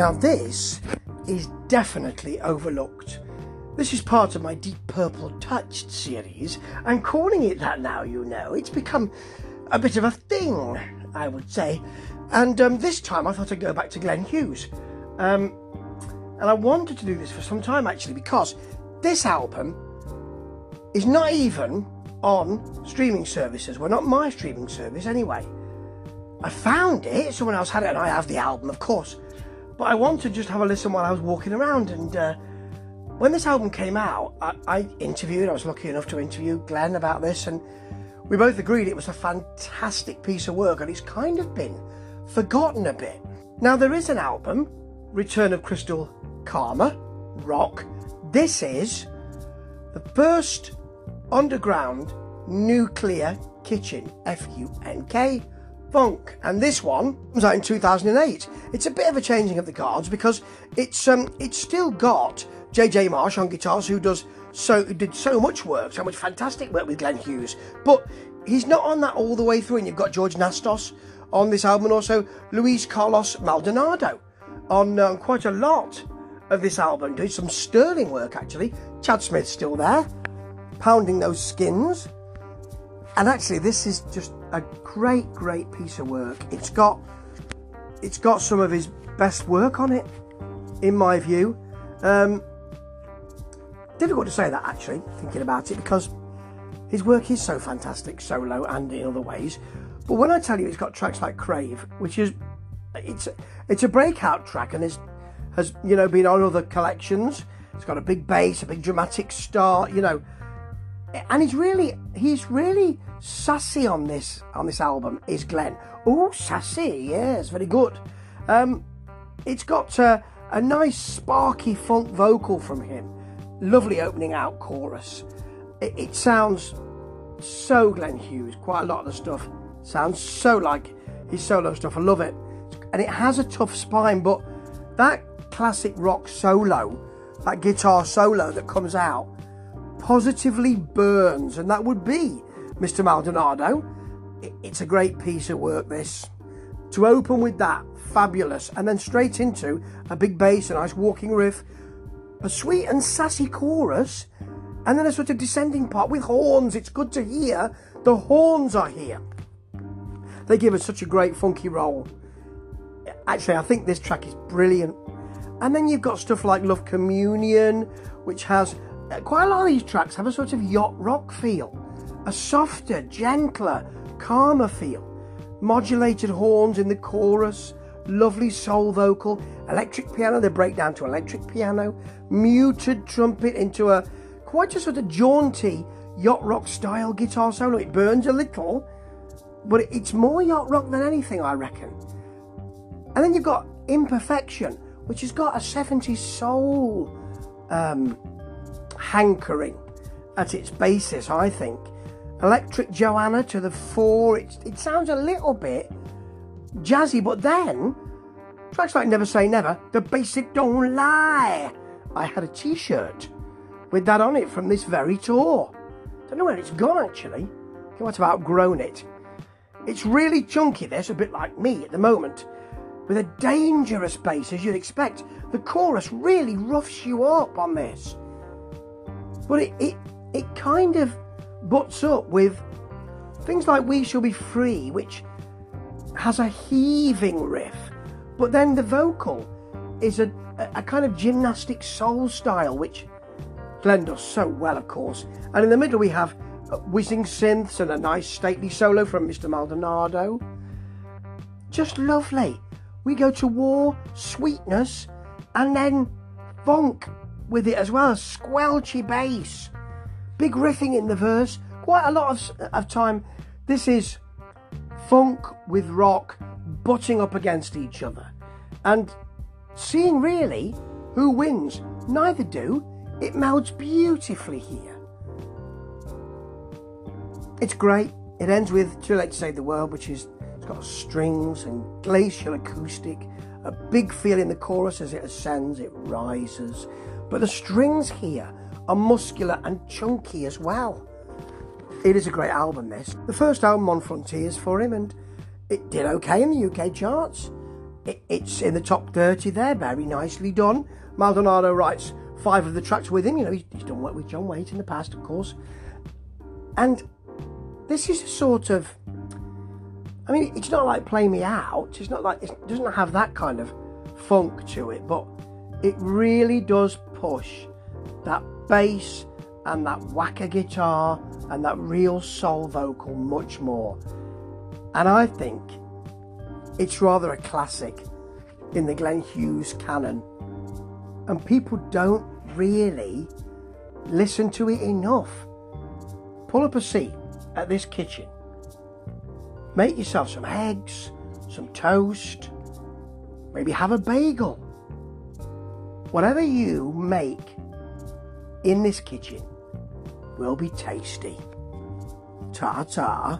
Now, this is definitely overlooked. This is part of my Deep Purple Touched series, I'm calling it that now, you know, it's become a bit of a thing, I would say. And um, this time I thought I'd go back to Glenn Hughes. Um, and I wanted to do this for some time actually because this album is not even on streaming services. Well, not my streaming service anyway. I found it, someone else had it, and I have the album, of course. But I wanted to just have a listen while I was walking around. And uh, when this album came out, I, I interviewed, I was lucky enough to interview Glenn about this, and we both agreed it was a fantastic piece of work, and it's kind of been forgotten a bit. Now, there is an album, Return of Crystal Karma, rock. This is the first underground nuclear kitchen, F U N K, funk. And this one was out in 2008. It's a bit of a changing of the guards because it's um it's still got JJ Marsh on guitars who does so did so much work, so much fantastic work with Glenn Hughes. But he's not on that all the way through, and you've got George Nastos on this album, and also Luis Carlos Maldonado on um, quite a lot of this album, doing some sterling work actually. Chad Smith's still there, pounding those skins. And actually, this is just a great, great piece of work. It's got, it's got some of his best work on it, in my view. Um, difficult to say that actually, thinking about it, because his work is so fantastic, solo and in other ways. But when I tell you, it's got tracks like Crave, which is, it's it's a breakout track, and is has you know been on other collections. It's got a big bass, a big dramatic start, you know, and he's really he's really sassy on this on this album. Is Glenn? Oh, sassy, yes, very good. Um, it's got a, a nice sparky funk vocal from him. Lovely opening out chorus. It, it sounds so Glenn Hughes. Quite a lot of the stuff sounds so like his solo stuff. I love it, and it has a tough spine, but that classic rock solo, that guitar solo that comes out, positively burns, and that would be Mr. Maldonado. It's a great piece of work, this. To open with that, fabulous, and then straight into a big bass, a nice walking riff, a sweet and sassy chorus, and then a sort of descending part with horns. It's good to hear the horns are here. They give us such a great funky roll. Actually, I think this track is brilliant. And then you've got stuff like Love Communion, which has quite a lot of these tracks have a sort of yacht rock feel, a softer, gentler, calmer feel. Modulated horns in the chorus, lovely soul vocal, electric piano, they break down to electric piano, muted trumpet into a quite a sort of jaunty yacht rock style guitar solo. It burns a little, but it's more yacht rock than anything, I reckon. And then you've got Imperfection, which has got a 70s soul um, hankering at its basis, I think. Electric Joanna to the fore, it, it sounds a little bit jazzy, but then tracks like Never Say Never, The Basic Don't Lie. I had a t shirt with that on it from this very tour. Don't know where it's gone actually. I might have outgrown it. It's really chunky, this, a bit like me at the moment with a dangerous bass as you'd expect. The chorus really roughs you up on this. But it, it, it kind of butts up with things like We Shall Be Free, which has a heaving riff, but then the vocal is a, a kind of gymnastic soul style, which Glenn does so well, of course. And in the middle, we have uh, whizzing synths and a nice stately solo from Mr. Maldonado. Just lovely we go to war, sweetness, and then funk with it as well, squelchy bass, big riffing in the verse. Quite a lot of, of time, this is funk with rock butting up against each other. And seeing really who wins, neither do. It melds beautifully here. It's great. It ends with Too Late to Save the World, which is it's got strings and glacial acoustic, a big feel in the chorus as it ascends, it rises. But the strings here are muscular and chunky as well. It is a great album, this. The first album on Frontiers for him, and it did okay in the UK charts. it, it's in the top 30 there, very nicely done. Maldonado writes five of the tracks with him. You know, he's, he's done work with John Waite in the past, of course. And this is a sort of. I mean, it's not like Play Me Out. It's not like. It doesn't have that kind of funk to it, but it really does push that bass and that whacker guitar and that real soul vocal much more. And I think it's rather a classic in the Glenn Hughes canon. And people don't really listen to it enough. Pull up a seat at this kitchen. Make yourself some eggs, some toast, maybe have a bagel. Whatever you make in this kitchen will be tasty. Ta ta.